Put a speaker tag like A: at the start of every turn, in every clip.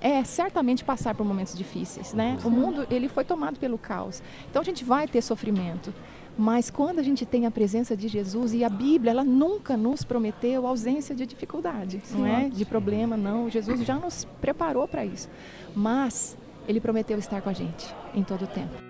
A: é certamente passar por momentos difíceis, né? O mundo ele foi tomado pelo caos. Então a gente vai ter sofrimento. Mas quando a gente tem a presença de Jesus e a Bíblia, ela nunca nos prometeu ausência de dificuldade, Sim. não é? De problema, não. Jesus já nos preparou para isso. Mas ele prometeu estar com a gente em todo o tempo.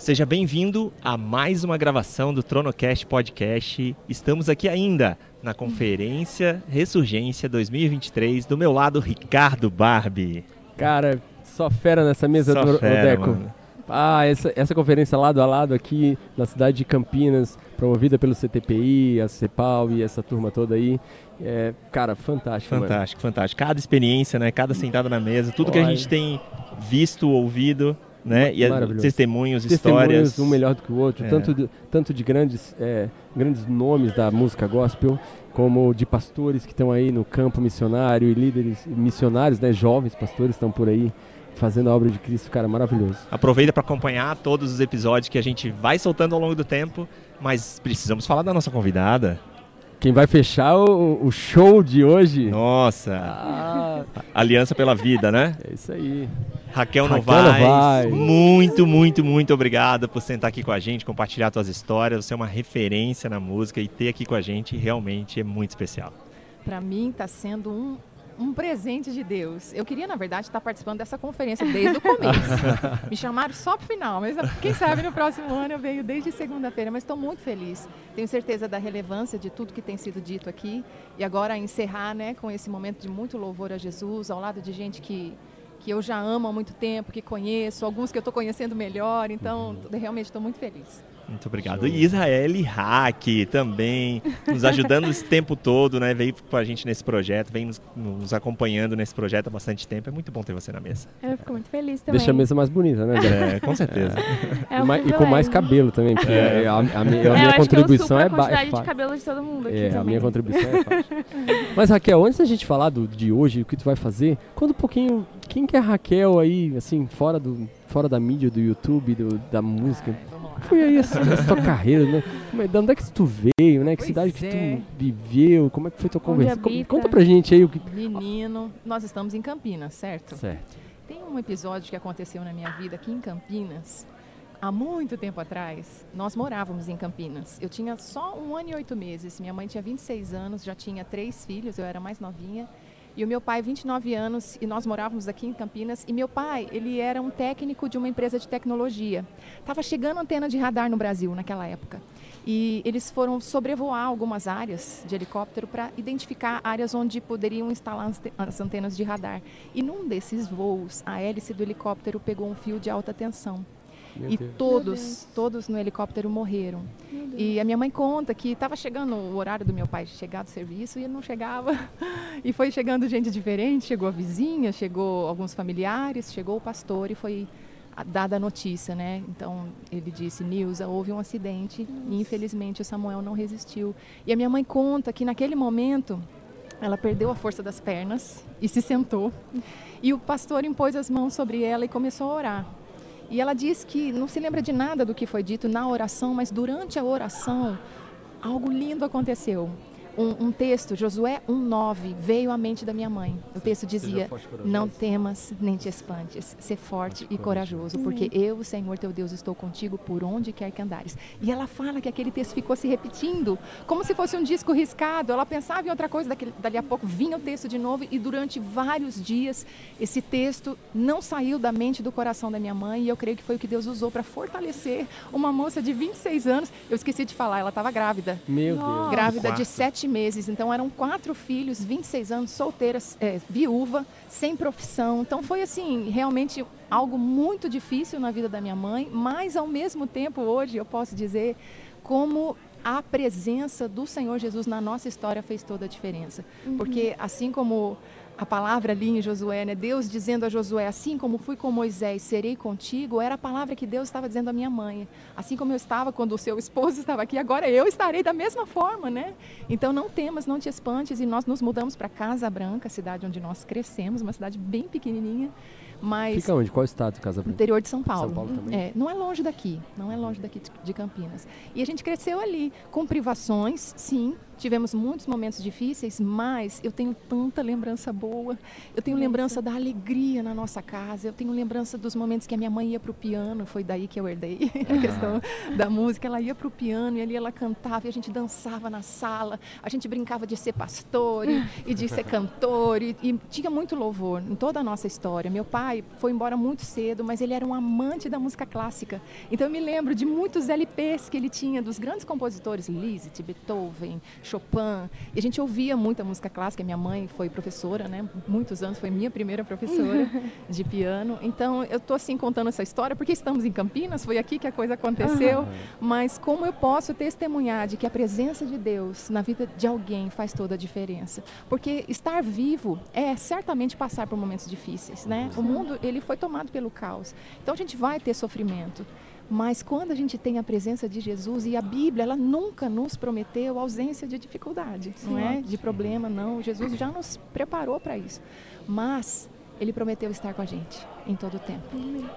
B: Seja bem-vindo a mais uma gravação do Tronocast Podcast. Estamos aqui ainda na conferência Ressurgência 2023. Do meu lado, Ricardo Barbie.
C: Cara, só fera nessa mesa só do fera, Odeco. Mano. Ah, essa, essa conferência lado a lado aqui na cidade de Campinas, promovida pelo CTPI, a CEPAL e essa turma toda aí. É, cara, fantástico.
B: Fantástico, mano. fantástico. Cada experiência, né? Cada sentada na mesa, tudo Olha. que a gente tem visto, ouvido, né? E testemunhos, histórias.
C: um melhor do que o outro, é. tanto, de, tanto de grandes, é, grandes nomes da música gospel, como de pastores que estão aí no campo missionário e líderes missionários, né? Jovens pastores estão por aí fazendo a obra de Cristo, cara, maravilhoso.
B: Aproveita para acompanhar todos os episódios que a gente vai soltando ao longo do tempo, mas precisamos falar da nossa convidada.
C: Quem vai fechar o, o show de hoje?
B: Nossa! Ah. Aliança pela Vida, né?
C: É isso aí.
B: Raquel, Raquel Novaes, Novaes, muito, muito, muito obrigado por sentar aqui com a gente, compartilhar suas histórias. Você é uma referência na música e ter aqui com a gente realmente é muito especial.
A: Para mim está sendo um, um presente de Deus. Eu queria, na verdade, estar participando dessa conferência desde o começo. Me chamaram só para o final, mas quem sabe no próximo ano eu venho desde segunda-feira. Mas estou muito feliz. Tenho certeza da relevância de tudo que tem sido dito aqui. E agora encerrar né, com esse momento de muito louvor a Jesus, ao lado de gente que que eu já amo há muito tempo, que conheço, alguns que eu estou conhecendo melhor, então uhum. realmente estou muito feliz.
B: Muito obrigado. Show. E Israel Hack também, nos ajudando esse tempo todo, né? Veio com a gente nesse projeto, vem nos, nos, acompanhando nesse projeto há bastante tempo. É muito bom ter você na mesa.
D: Eu fico muito feliz também.
C: Deixa a mesa mais bonita, né?
B: É, com certeza.
D: É. É um
C: e, com mais cabelo também, porque é. a, a, a, minha, a minha contribuição é baixa.
D: a de cabelo de todo mundo aqui
C: É,
D: também.
C: a minha contribuição é baixa. Mas Raquel, antes da gente falar do, de hoje, o que tu vai fazer, conta um pouquinho quem que é a Raquel aí, assim, fora, do, fora da mídia, do YouTube, do, da música? Ai, foi aí essa, essa tua carreira, né? De onde é que tu veio, né? Que pois cidade é. que tu é. viveu? Como é que foi tua conversa? Conta pra gente aí o que.
A: Menino, nós estamos em Campinas, certo?
C: Certo.
A: Tem um episódio que aconteceu na minha vida aqui em Campinas. Há muito tempo atrás, nós morávamos em Campinas. Eu tinha só um ano e oito meses. Minha mãe tinha 26 anos, já tinha três filhos, eu era mais novinha. E o meu pai, 29 anos, e nós morávamos aqui em Campinas. E meu pai, ele era um técnico de uma empresa de tecnologia. Estava chegando antena de radar no Brasil naquela época. E eles foram sobrevoar algumas áreas de helicóptero para identificar áreas onde poderiam instalar as antenas de radar. E num desses voos, a hélice do helicóptero pegou um fio de alta tensão. Meu e Deus. todos, todos no helicóptero morreram. E a minha mãe conta que estava chegando o horário do meu pai chegar do serviço e ele não chegava. E foi chegando gente diferente, chegou a vizinha, chegou alguns familiares, chegou o pastor e foi dada a notícia, né? Então ele disse: Nilza, houve um acidente Nossa. e infelizmente o Samuel não resistiu. E a minha mãe conta que naquele momento ela perdeu a força das pernas e se sentou. E o pastor impôs as mãos sobre ela e começou a orar. E ela diz que não se lembra de nada do que foi dito na oração, mas durante a oração algo lindo aconteceu um, um texto, Josué 1,9, veio à mente da minha mãe. O texto dizia: Não temas nem te espantes, ser forte e corajoso, porque eu, Senhor teu Deus, estou contigo por onde quer que andares. E ela fala que aquele texto ficou se repetindo, como se fosse um disco riscado. Ela pensava em outra coisa, daqui, dali a pouco vinha o texto de novo, e durante vários dias esse texto não saiu da mente do coração da minha mãe, e eu creio que foi o que Deus usou para fortalecer uma moça de 26 anos. Eu esqueci de falar, ela estava grávida.
C: Meu Deus.
A: Grávida de sete sete meses. Então eram quatro filhos, 26 anos, solteiras, é, viúva, sem profissão. Então foi assim, realmente algo muito difícil na vida da minha mãe, mas ao mesmo tempo hoje eu posso dizer como a presença do Senhor Jesus na nossa história fez toda a diferença. Uhum. Porque assim como a palavra ali em Josué, né? Deus dizendo a Josué, assim como fui com Moisés, serei contigo, era a palavra que Deus estava dizendo à minha mãe. Assim como eu estava quando o seu esposo estava aqui, agora eu estarei da mesma forma, né? Então não temas, não te espantes, e nós nos mudamos para Casa Branca, cidade onde nós crescemos, uma cidade bem pequenininha, Mas
C: Fica onde? Qual estado Casa
A: no
C: Branca?
A: interior de São Paulo.
C: São Paulo também?
A: É, não é longe daqui, não é longe daqui de- Campinas. E a gente cresceu ali, com privações, sim. Tivemos muitos momentos difíceis, mas eu tenho tanta lembrança boa. Eu tenho lembrança da alegria na nossa casa. Eu tenho lembrança dos momentos que a minha mãe ia para o piano. Foi daí que eu herdei a questão da música. Ela ia para o piano e ali ela cantava e a gente dançava na sala. A gente brincava de ser pastor e, e de ser cantor. E, e tinha muito louvor em toda a nossa história. Meu pai foi embora muito cedo, mas ele era um amante da música clássica. Então eu me lembro de muitos LPs que ele tinha dos grandes compositores, Liszt, Beethoven, Chopin. E a gente ouvia muita música clássica. Minha mãe foi professora, né? Muitos anos foi minha primeira professora de piano. Então eu tô assim contando essa história porque estamos em Campinas, foi aqui que a coisa aconteceu. Mas como eu posso testemunhar de que a presença de Deus na vida de alguém faz toda a diferença? Porque estar vivo é certamente passar por momentos difíceis, né? O mundo ele foi tomado pelo caos. Então a gente vai ter sofrimento. Mas quando a gente tem a presença de Jesus e a Bíblia, ela nunca nos prometeu ausência de dificuldade, não é? De problema, não. Jesus já nos preparou para isso. Mas ele prometeu estar com a gente em todo o tempo,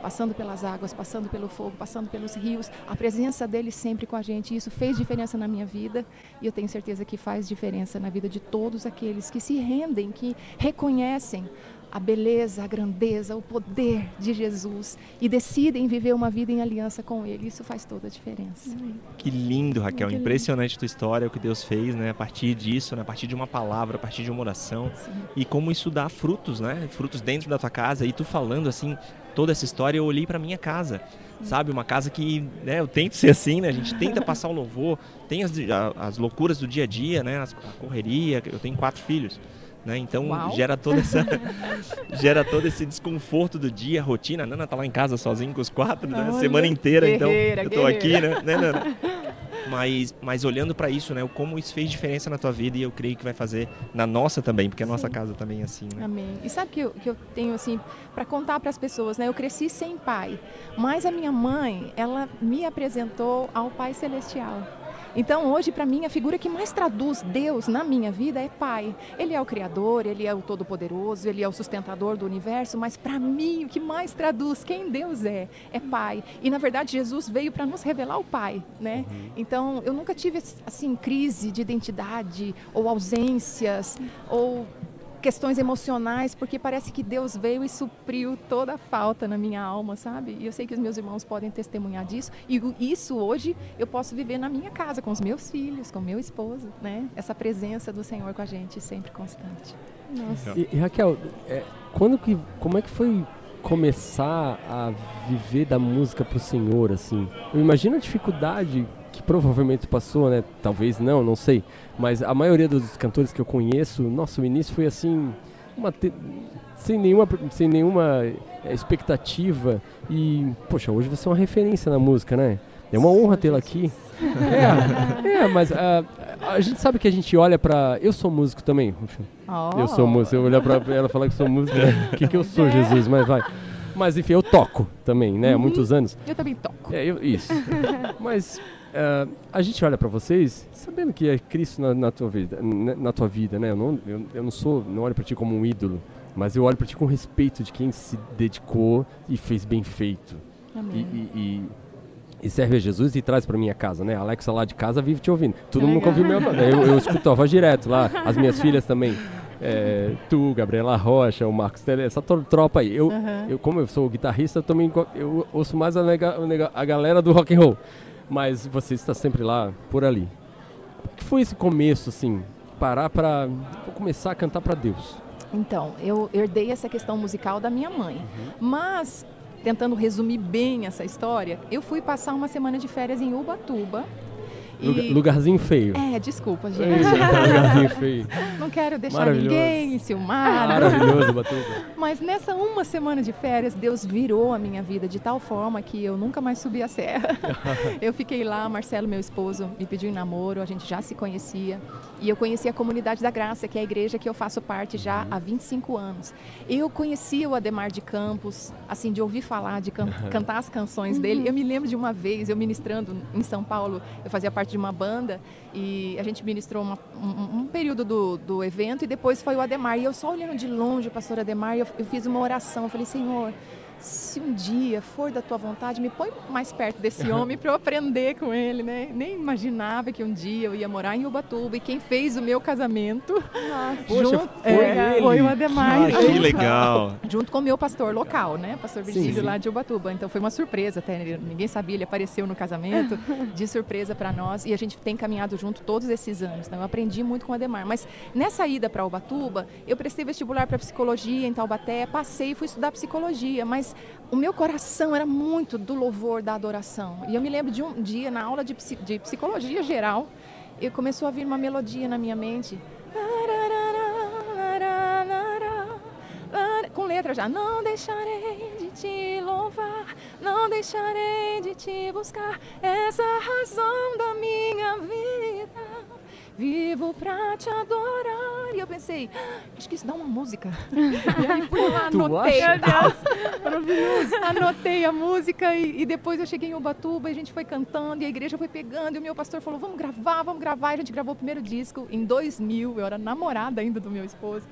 A: passando pelas águas, passando pelo fogo, passando pelos rios. A presença dele sempre com a gente. Isso fez diferença na minha vida e eu tenho certeza que faz diferença na vida de todos aqueles que se rendem, que reconhecem a beleza, a grandeza, o poder de Jesus e decidem viver uma vida em aliança com Ele. Isso faz toda a diferença.
B: Que lindo, Raquel.
D: Muito lindo.
B: Impressionante tua história, o que Deus fez, né? A partir disso, né? a partir de uma palavra, a partir de uma oração.
A: Sim.
B: E como isso dá frutos, né? Frutos dentro da tua casa. E tu falando assim, toda essa história, eu olhei pra minha casa. Sabe, uma casa que, né, eu tento ser assim, né? A gente tenta passar o louvor, tem as, a- as loucuras do dia a dia, né? as- a correria. Eu tenho quatro filhos. Né? Então
A: Uau.
B: gera toda essa gera todo esse desconforto do dia, a rotina. A Nana tá lá em casa sozinha com os quatro, né?
A: Olha,
B: semana inteira, então eu tô aqui, né, né Nana? Mas, mas olhando pra isso, né, como isso fez diferença na tua vida e eu creio que vai fazer na nossa também, porque a nossa
A: Sim.
B: casa também é assim, né?
A: Amém. E sabe que eu, que eu tenho assim para contar para as pessoas, né? Eu cresci sem pai, mas a minha mãe, ela me apresentou ao Pai Celestial. Então, hoje, para mim, a figura que mais traduz Deus na minha vida é Pai. Ele é o Criador, Ele é o Todo-Poderoso, Ele é o sustentador do universo, mas para mim, o que mais traduz quem Deus é, é Pai. E, na verdade, Jesus veio para nos revelar o Pai, né? Então, eu nunca tive, assim, crise de identidade ou ausências ou questões emocionais, porque parece que Deus veio e supriu toda a falta na minha alma, sabe? E eu sei que os meus irmãos podem testemunhar disso. E o- isso hoje eu posso viver na minha casa, com os meus filhos, com meu esposo, né? Essa presença do Senhor com a gente sempre constante.
D: Nossa.
C: E, e, Raquel, é, quando que, como é que foi começar a viver da música pro Senhor, assim? Eu imagino a dificuldade que provavelmente passou, né? Talvez não, não sei. Mas a maioria dos cantores que eu conheço, nossa, o início foi assim, te- sem nenhuma, sem nenhuma é, expectativa. E, poxa, hoje você é uma referência na música, né? É uma honra tê-la aqui. É, é, mas ah, a gente sabe que a gente olha pra. Eu sou músico também. enfim. Eu sou músico. Eu olhar pra ela e falar que sou músico, né? O que, que eu sou, Jesus? Mas vai. Mas enfim, eu toco também, né? Há muitos anos.
A: Eu também toco.
C: É, eu, isso. Mas ah, a gente olha pra vocês sabendo que é Cristo na, na tua vida, na, na tua vida, né? Eu não, eu, eu não sou, não olho pra ti como um ídolo, mas eu olho pra ti com respeito de quem se dedicou e fez bem feito. E, e- e- serve a Jesus e traz pra minha casa, né? A Alexa lá de casa vive te ouvindo.
A: Que
C: nunca ouviu minha voz. né? Eu, eu escuto a voz direto lá. As minhas filhas também. É, tu, Gabriela Rocha, o Marcos Tele, essa tro- tropa aí. Eu,
A: Aham.
C: eu, como eu sou guitarrista, eu também eu ouço mais a, nega- a galera do rock and roll. Mas você está sempre lá, por ali. O que foi esse começo, assim? Parar vou começar a cantar pra Deus.
A: Então, eu herdei essa questão musical da minha mãe. Mas, tentando resumir bem essa história, eu fui passar uma semana de férias em Ubatuba. E...
C: Lugar- lugarzinho feio.
A: É, desculpa,
C: É
A: gente.
C: isso, tá, lugarzinho feio.
A: Não quero deixar ninguém enciumado.
C: Maravilhoso, Batuba.
A: Mas nessa uma semana de férias, Deus virou a minha vida de tal forma que eu nunca mais subi a serra. eu fiquei lá, Marcelo, meu esposo, me pediu em namoro, a gente já se conhecia. E eu conheci a Comunidade da Graça, que é a igreja que eu faço parte já há 25 anos. Eu conhecia o Ademar de Campos, assim, de ouvir falar, de can- cantar as canções dele. Eu me lembro de uma vez, eu ministrando em São Paulo, eu fazia parte parte de uma banda e a gente ministrou uma, um, um, período do, do evento e depois foi o Ademar. E eu só olhando de longe pastor Ademar, eu, eu fiz uma oração. Eu falei, Senhor, se um dia for da tua vontade, me põe mais perto desse homem para eu aprender com ele, né? Nem imaginava que um dia eu ia morar em Ubatuba e quem fez o meu casamento
C: Nossa. Poxa, junto, foi,
A: é, foi o Ademar.
B: Que, que legal.
A: Junto com o meu pastor local, né? Pastor Virgílio lá de Ubatuba. Então foi uma surpresa até, ninguém sabia, ele apareceu no casamento de surpresa para nós e a gente tem caminhado junto todos esses anos. Então eu aprendi muito com o Ademar, mas nessa ida para Ubatuba, eu prestei vestibular para psicologia em Taubaté, passei e fui estudar psicologia, mas o meu coração era muito do louvor, da adoração. E eu me lembro de um dia, na aula de, de psicologia geral, e começou a vir uma melodia na minha mente. Com letra já. Não deixarei de te louvar, não deixarei de te buscar, essa razão da minha vida vivo pra te adorar. E eu pensei, acho que isso dá uma música. e aí fui lá, anotei. Maravilhoso. Anotei a música e, e, depois eu cheguei em Ubatuba e a gente foi cantando e a igreja foi pegando e o meu pastor falou, vamos gravar, vamos gravar. E a gente gravou o primeiro disco em 2000, eu era namorada ainda do meu esposo.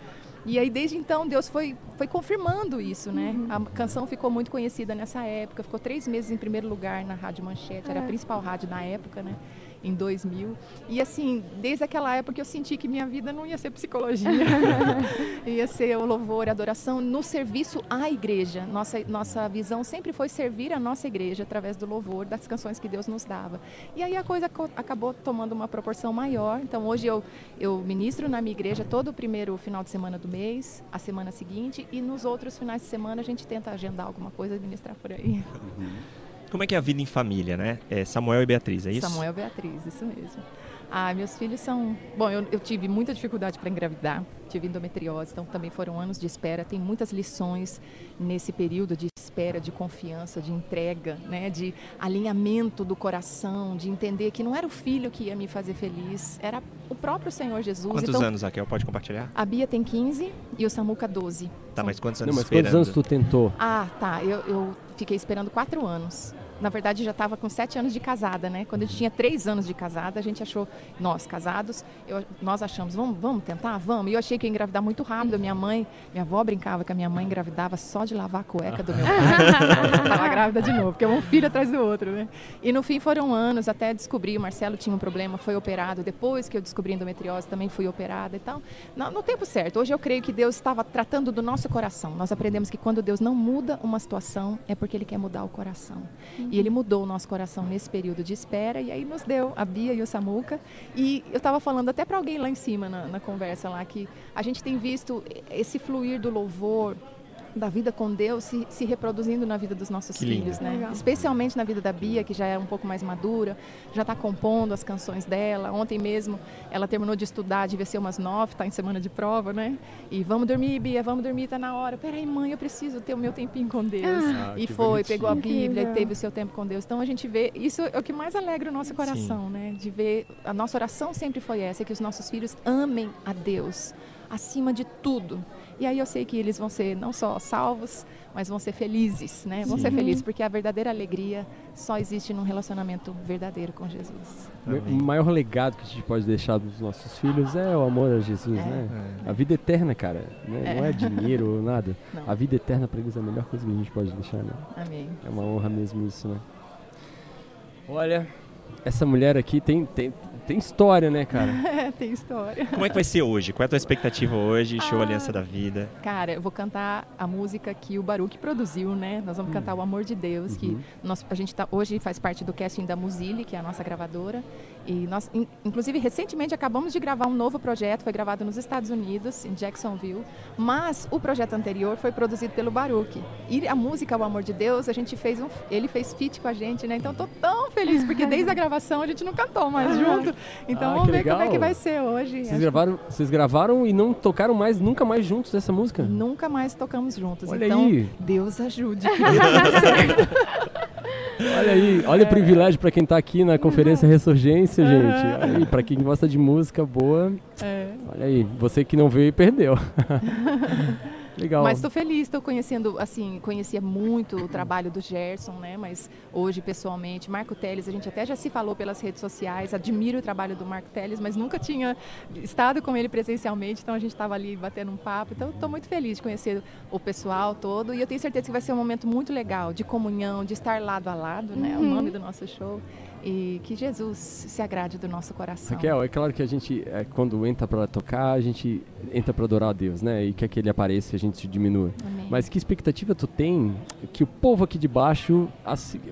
A: E aí, desde então, Deus foi, foi confirmando isso, né? Uhum. A canção ficou muito conhecida nessa época, ficou três meses em primeiro lugar na Rádio Manchete, é. era a é. principal rádio na época, né? Em 2000. E assim, desde aquela época eu senti que minha vida não ia ser psicologia, ia ser o louvor, a adoração no serviço à igreja. Nossa, nossa visão sempre foi servir a nossa igreja através do louvor, das canções que Deus nos dava. E aí a coisa acabou tomando uma proporção maior. Então hoje eu, eu ministro na minha igreja todo o primeiro final de semana do mês, a semana seguinte, e nos outros finais de semana a gente tenta agendar alguma coisa e ministrar por aí.
B: Uhum. Como é que é a vida em família, né? É Samuel e Beatriz, é isso?
A: Samuel e Beatriz, isso mesmo. Ah, meus filhos são. Bom, eu, eu tive muita dificuldade para engravidar, tive endometriose, então também foram anos de espera. Tem muitas lições nesse período de espera, de confiança, de entrega, né? de alinhamento do coração, de entender que não era o filho que ia me fazer feliz, era o próprio Senhor Jesus.
B: Quantos então, anos, Raquel? Pode compartilhar?
A: A Bia tem 15 e o Samuca 12.
B: Tá, mas quantos anos não,
C: mas quantos anos tu tentou?
A: Ah, tá. Eu, eu fiquei esperando quatro anos na verdade, já estava com sete anos de casada, né? Quando a gente tinha três anos de casada, a gente achou, nós casados, eu, nós achamos, vamos, vamos tentar? Vamos. E eu achei que ia engravidar muito rápido. Minha mãe, minha avó brincava que a minha mãe engravidava só de lavar a cueca do meu pai. Estava grávida de novo, porque é um filho atrás do outro, né? E no fim foram anos até descobrir, o Marcelo tinha um problema, foi operado. Depois que eu descobri endometriose, também fui operada e tal. No, no tempo certo. Hoje eu creio que Deus estava tratando do nosso coração. Nós aprendemos que quando Deus não muda uma situação, é porque Ele quer mudar o coração. Uhum. E Ele mudou o nosso coração nesse período de espera e aí nos deu a Bia e o Samuca. E eu estava falando até para alguém lá em cima na, na conversa lá que a gente tem visto esse fluir do louvor, da vida com Deus se, se reproduzindo na vida dos nossos que filhos, lindo. né? Legal. Especialmente na vida da Bia, que já é um pouco mais madura, já está compondo as canções dela. Ontem mesmo ela terminou de estudar, devia ser umas nove, está em semana de prova, né? E vamos dormir, Bia, vamos dormir, está na hora. Peraí, mãe, eu preciso ter o meu tempinho com Deus. Ah, e foi, bonitinho. pegou a Bíblia e teve o seu tempo com Deus. Então a gente vê, isso é o que mais alegra o nosso coração, Sim. né? De ver, a nossa oração sempre foi essa, que os nossos filhos amem a Deus acima de tudo. E aí eu sei que eles vão ser não só salvos, mas vão ser felizes, né? Vão Sim. ser felizes porque a verdadeira alegria só existe num relacionamento verdadeiro com Jesus.
C: O maior legado que a gente pode deixar dos nossos filhos é o amor a Jesus, é. né? É. A vida eterna, cara, né? é. não é dinheiro ou nada. Não. A vida eterna para eles é a melhor coisa que a gente pode deixar, né?
A: Amém.
C: É uma honra mesmo isso, né? Olha, essa mulher aqui tem, tem, tem história, né, cara?
A: É, tem história.
B: Como é que vai ser hoje? Qual é a tua expectativa hoje? Show ah, Aliança da Vida.
A: Cara, eu vou cantar a música que o Baruch produziu, né? Nós vamos hum. cantar O Amor de Deus, uhum. que nós, a gente tá, hoje faz parte do casting da Muzili, que é a nossa gravadora. E nós, in, inclusive, recentemente acabamos de gravar um novo projeto, foi gravado nos Estados Unidos, em Jacksonville, mas o projeto anterior foi produzido pelo Baruch. E a música O Amor de Deus, a gente fez um, ele fez feat com a gente, né? Então tô tão feliz porque desde a gravação a gente não cantou mais junto. Então ah, vamos ver legal. como é que vai ser hoje.
C: Vocês gravaram, vocês gravaram e não tocaram mais nunca mais juntos essa música?
A: Nunca mais tocamos juntos.
C: Olha
A: então,
C: aí.
A: Deus ajude.
C: olha aí, olha é. o privilégio para quem está aqui na conferência Ressurgência, gente. Aí, para quem gosta de música boa. É. Olha aí, você que não veio e perdeu. Legal.
A: Mas estou feliz, estou conhecendo, assim, conhecia muito o trabalho do Gerson, né? Mas hoje, pessoalmente, Marco Teles, a gente até já se falou pelas redes sociais, admiro o trabalho do Marco Teles, mas nunca tinha estado com ele presencialmente, então a gente estava ali batendo um papo. Então, estou muito feliz de conhecer o pessoal todo e eu tenho certeza que vai ser um momento muito legal de comunhão, de estar lado a lado, né? O nome do nosso show e que Jesus se agrade do nosso coração.
C: Raquel, é claro que a gente, é, quando entra para tocar, a gente entra para adorar a Deus, né? E quer que ele apareça e a gente se diminua.
A: Amém.
C: Mas que expectativa tu tem que o povo aqui de baixo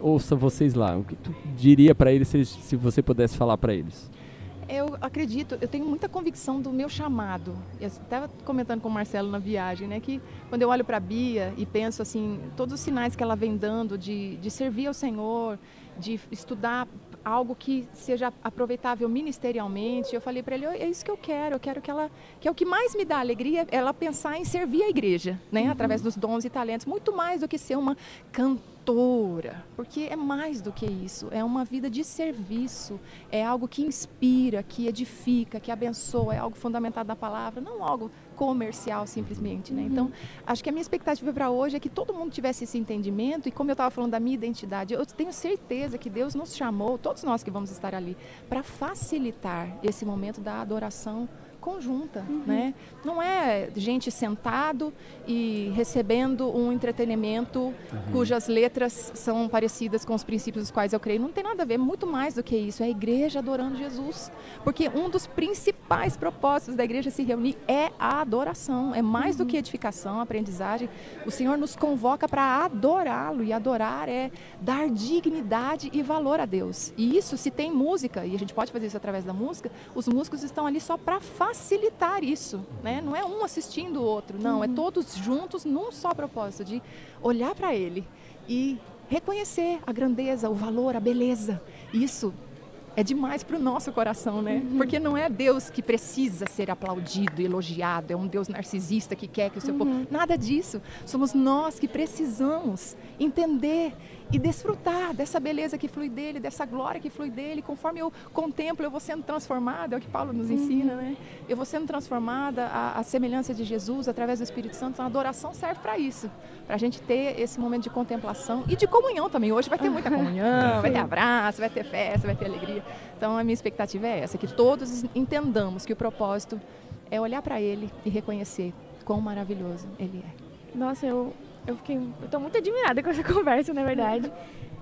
C: ouça vocês lá? O que tu diria para eles se, se você pudesse falar para eles?
A: Eu acredito, eu tenho muita convicção do meu chamado. Eu estava comentando com o Marcelo na viagem, né, que quando eu olho para a Bia e penso assim, todos os sinais que ela vem dando de, de servir ao Senhor, de estudar algo que seja aproveitável ministerialmente, eu falei para ele, é isso que eu quero, eu quero que ela, que é o que mais me dá alegria, ela pensar em servir a igreja, né, através dos dons e talentos, muito mais do que ser uma cantora, porque é mais do que isso, é uma vida de serviço, é algo que inspira, que edifica, que abençoa, é algo fundamentado na palavra, não algo comercial simplesmente, né? Então, acho que a minha expectativa para hoje é que todo mundo tivesse esse entendimento e como eu estava falando da minha identidade, eu tenho certeza que Deus nos chamou, todos nós que vamos estar ali, para facilitar esse momento da adoração conjunta, né? Não é gente sentado e recebendo um entretenimento cujas letras são parecidas com os princípios dos quais eu creio. Não tem nada a ver, muito mais do que isso. É a igreja adorando Jesus. Porque um dos principais propósitos da igreja se reunir é a adoração. É mais do que edificação, aprendizagem. O Senhor nos convoca para adorá-lo. E adorar é dar dignidade e valor a Deus. E isso, se tem música, e a gente pode fazer isso através da música, os músicos estão ali só para facilitar isso. Né? Não é um assistindo o outro, não. É todos juntos num só propósito de olhar para Ele e reconhecer a grandeza, o valor, a beleza. Isso é demais para o nosso coração, né? Porque não é Deus que precisa ser aplaudido, elogiado, é um Deus narcisista que quer que o seu povo. Nada disso. Somos nós que precisamos entender e desfrutar dessa beleza que flui dele, dessa glória que flui dele. Conforme eu contemplo, eu vou sendo transformada, é o que Paulo nos ensina, né? Eu vou sendo transformada à, à semelhança de Jesus através do Espírito Santo. Então, a adoração serve para isso, para a gente ter esse momento de contemplação e de comunhão também. Hoje vai ter muita comunhão, vai ter abraço, vai ter festa, vai ter alegria. Então, a minha expectativa é essa, que todos entendamos que o propósito é olhar para Ele e reconhecer quão maravilhoso Ele é.
D: Nossa, eu, eu fiquei. Eu tô muito admirada com essa conversa, na verdade.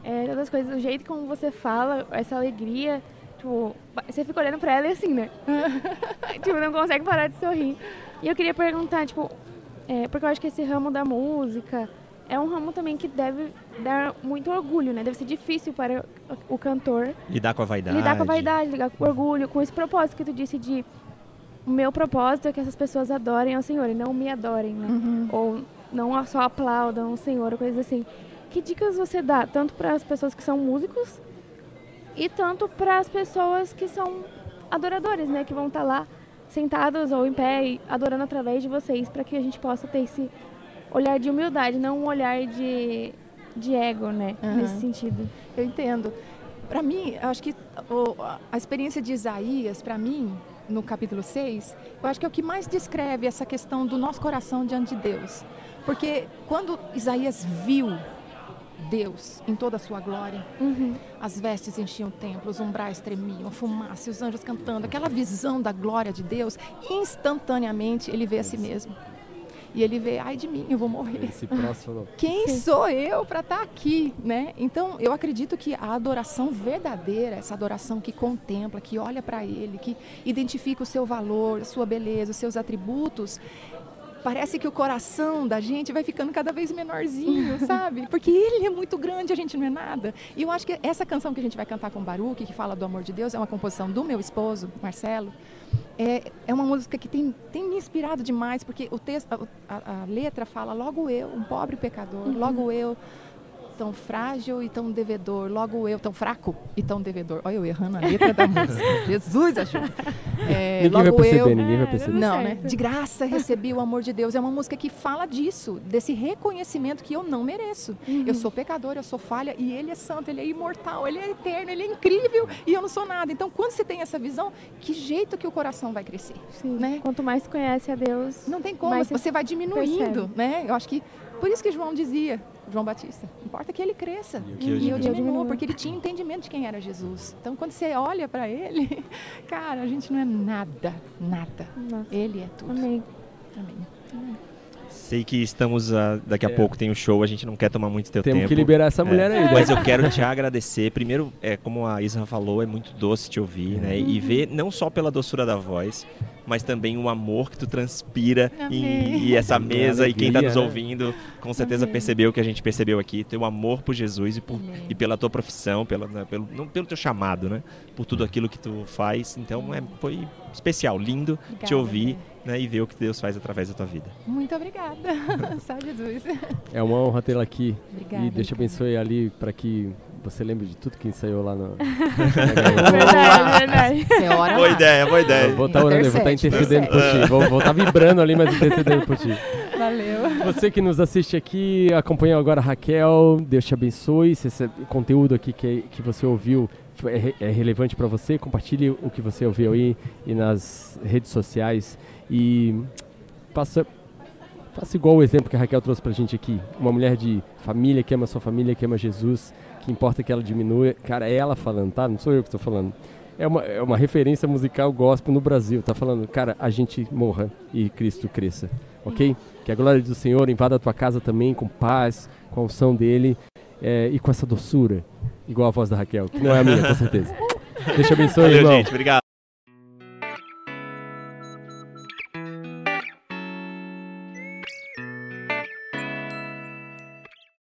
D: É, todas as coisas, o jeito como você fala, essa alegria. Tipo, você fica olhando pra ela e assim, né? tipo, não consegue parar de sorrir. E eu queria perguntar, tipo, é, porque eu acho que esse ramo da música é um ramo também que deve dar muito orgulho, né? Deve ser difícil para o cantor
B: Lidar com a vaidade.
D: lidar com a vaidade, lidar com o orgulho, com esse propósito que tu disse de o meu propósito é que essas pessoas adorem ao Senhor e não me adorem, né? Ou não só aplaudam o Senhor, coisas assim. Que dicas você dá tanto para as pessoas que são músicos e tanto para as pessoas que são adoradores, né? Que vão estar lá sentados ou em pé e adorando através de vocês, para que a gente possa ter esse olhar de humildade, não um olhar de, de ego, né?
A: Aham.
D: Nesse sentido.
A: Eu entendo. Para mim, eu acho que a experiência de Isaías, para mim, no capítulo 6, eu acho que é o que mais descreve essa questão do nosso coração diante de Deus. Porque quando Isaías viu Deus em toda a sua glória, as vestes enchiam o templo, os umbrais tremiam, fumaça, os anjos cantando, aquela visão da glória de Deus, instantaneamente ele vê a si mesmo. E ele vê, ai de mim, eu vou morrer
C: Esse próximo.
A: quem sou eu para estar aqui, né? Então, eu acredito que a adoração verdadeira, essa adoração que contempla, que olha para ele, que identifica o seu valor, a sua beleza, os seus atributos, parece que o coração da gente vai ficando cada vez menorzinho, sabe? Porque ele é muito grande, a gente não é nada. E eu acho que essa canção que a gente vai cantar com Baruch, que fala do amor de Deus, é uma composição do meu esposo, Marcelo. É, é uma música que tem, tem me inspirado demais, porque o texto, a, a- a letra fala logo eu, um pobre pecador, logo eu, tão frágil e tão devedor. Logo eu, tão fraco e tão devedor. Olha eu errando a letra da música. Jesus ajuda.
C: É, ninguém vai perceber, eu, ninguém vai perceber.
A: Não, né? De graça recebi o amor de Deus. É uma música que fala disso, desse reconhecimento que eu não mereço. Uhum. Eu sou pecador, eu sou falha e ele é santo, ele é imortal, ele é eterno, ele é incrível e eu não sou nada. Então, quando você tem essa visão, que jeito que o coração vai crescer?
D: Sim.
A: Né?
D: Quanto mais conhece a Deus,
A: não tem como, você vai diminuindo, percebe. né? Eu acho que por isso que João dizia, João Batista, importa que ele cresça e, eu, e eu diminua, porque ele tinha entendimento de quem era Jesus. Então, quando você olha para ele, cara, a gente não é nada, nada. Nossa. Ele é tudo.
D: Amém.
A: Amém. Amém.
B: Sei que estamos, uh, daqui a é. pouco tem o um show, a gente não quer tomar muito teu
C: Temos
B: tempo.
C: Temos que liberar essa mulher é. aí. Né?
B: Mas eu quero te agradecer. Primeiro, é, como a Isra falou, é muito doce te ouvir, né? Uhum. E ver não só pela doçura da voz, mas também o amor que tu transpira e, e, essa mesa e quem está nos né? ouvindo com certeza Amém. percebeu o que a gente percebeu aqui, teu amor por Jesus e, por, e pela tua profissão, pela, né, pelo, não, pelo teu chamado, né? Por tudo aquilo que tu faz. Então é, foi especial, lindo obrigada, te ouvir né, e ver o que Deus faz através da tua vida.
A: Muito obrigada, só Jesus.
C: É uma honra tê-la aqui. Obrigada, e Deus te abençoe ali para que você lembra de tudo que ensaiou lá no.
D: verdade, verdade.
B: boa ideia, boa ideia.
C: Vou estar orando, vou estar intercedendo por ti. Vou, estar vibrando ali, mas intercedendo por ti.
A: Valeu.
C: Você que nos assiste aqui, acompanhou agora a Raquel, Deus te abençoe. Se esse conteúdo aqui que, que você ouviu é, é relevante para você, compartilhe o que você ouviu aí e nas redes sociais. E faça, faça igual o exemplo que a Raquel trouxe pra gente aqui. Uma mulher de família que ama sua família, que ama Jesus que importa que ela diminua. Cara, é ela falando, tá? Não sou eu que estou falando. É uma, é uma referência musical gospel no Brasil. Tá falando, cara, a gente morra e Cristo cresça. Ok? Que a glória do Senhor invada a tua casa também com paz, com a unção dele é, e com essa doçura. Igual a voz da Raquel, que não é a minha, com certeza. Deus te abençoe,
B: Valeu,
C: irmão.
B: gente. Obrigado.